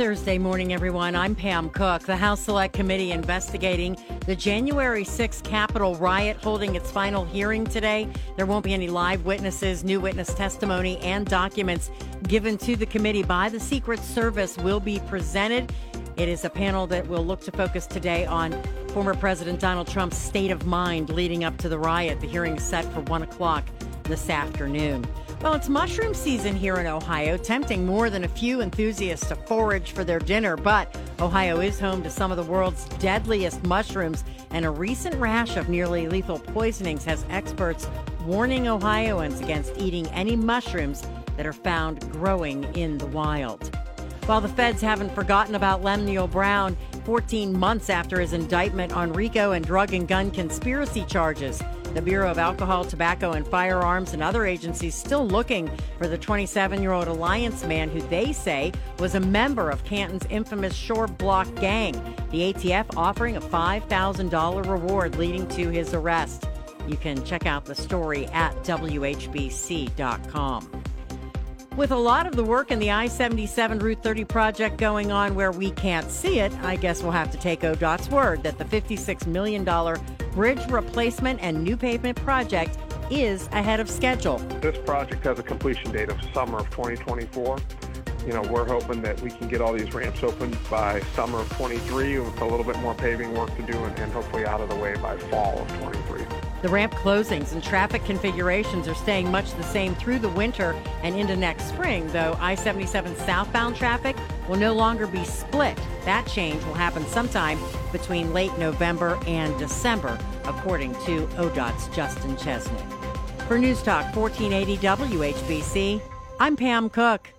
Thursday morning, everyone. I'm Pam Cook. The House Select Committee investigating the January 6th Capitol riot holding its final hearing today. There won't be any live witnesses. New witness testimony and documents given to the committee by the Secret Service will be presented. It is a panel that will look to focus today on former President Donald Trump's state of mind leading up to the riot. The hearing is set for 1 o'clock this afternoon. Well, it's mushroom season here in Ohio, tempting more than a few enthusiasts to forage for their dinner. But Ohio is home to some of the world's deadliest mushrooms, and a recent rash of nearly lethal poisonings has experts warning Ohioans against eating any mushrooms that are found growing in the wild. While the feds haven't forgotten about Lemuel Brown, 14 months after his indictment on RICO and drug and gun conspiracy charges, the Bureau of Alcohol, Tobacco, and Firearms and other agencies still looking for the 27 year old Alliance man who they say was a member of Canton's infamous Shorb Block gang. The ATF offering a $5,000 reward leading to his arrest. You can check out the story at WHBC.com. With a lot of the work in the I 77 Route 30 project going on where we can't see it, I guess we'll have to take ODOT's word that the $56 million bridge replacement and new pavement project is ahead of schedule. This project has a completion date of summer of 2024. You know, we're hoping that we can get all these ramps open by summer of 23 with a little bit more paving work to do and, and hopefully out of the way by fall of 23. The ramp closings and traffic configurations are staying much the same through the winter and into next spring, though I 77 southbound traffic will no longer be split. That change will happen sometime between late November and December, according to ODOT's Justin Chesnic. For News Talk 1480 WHBC, I'm Pam Cook.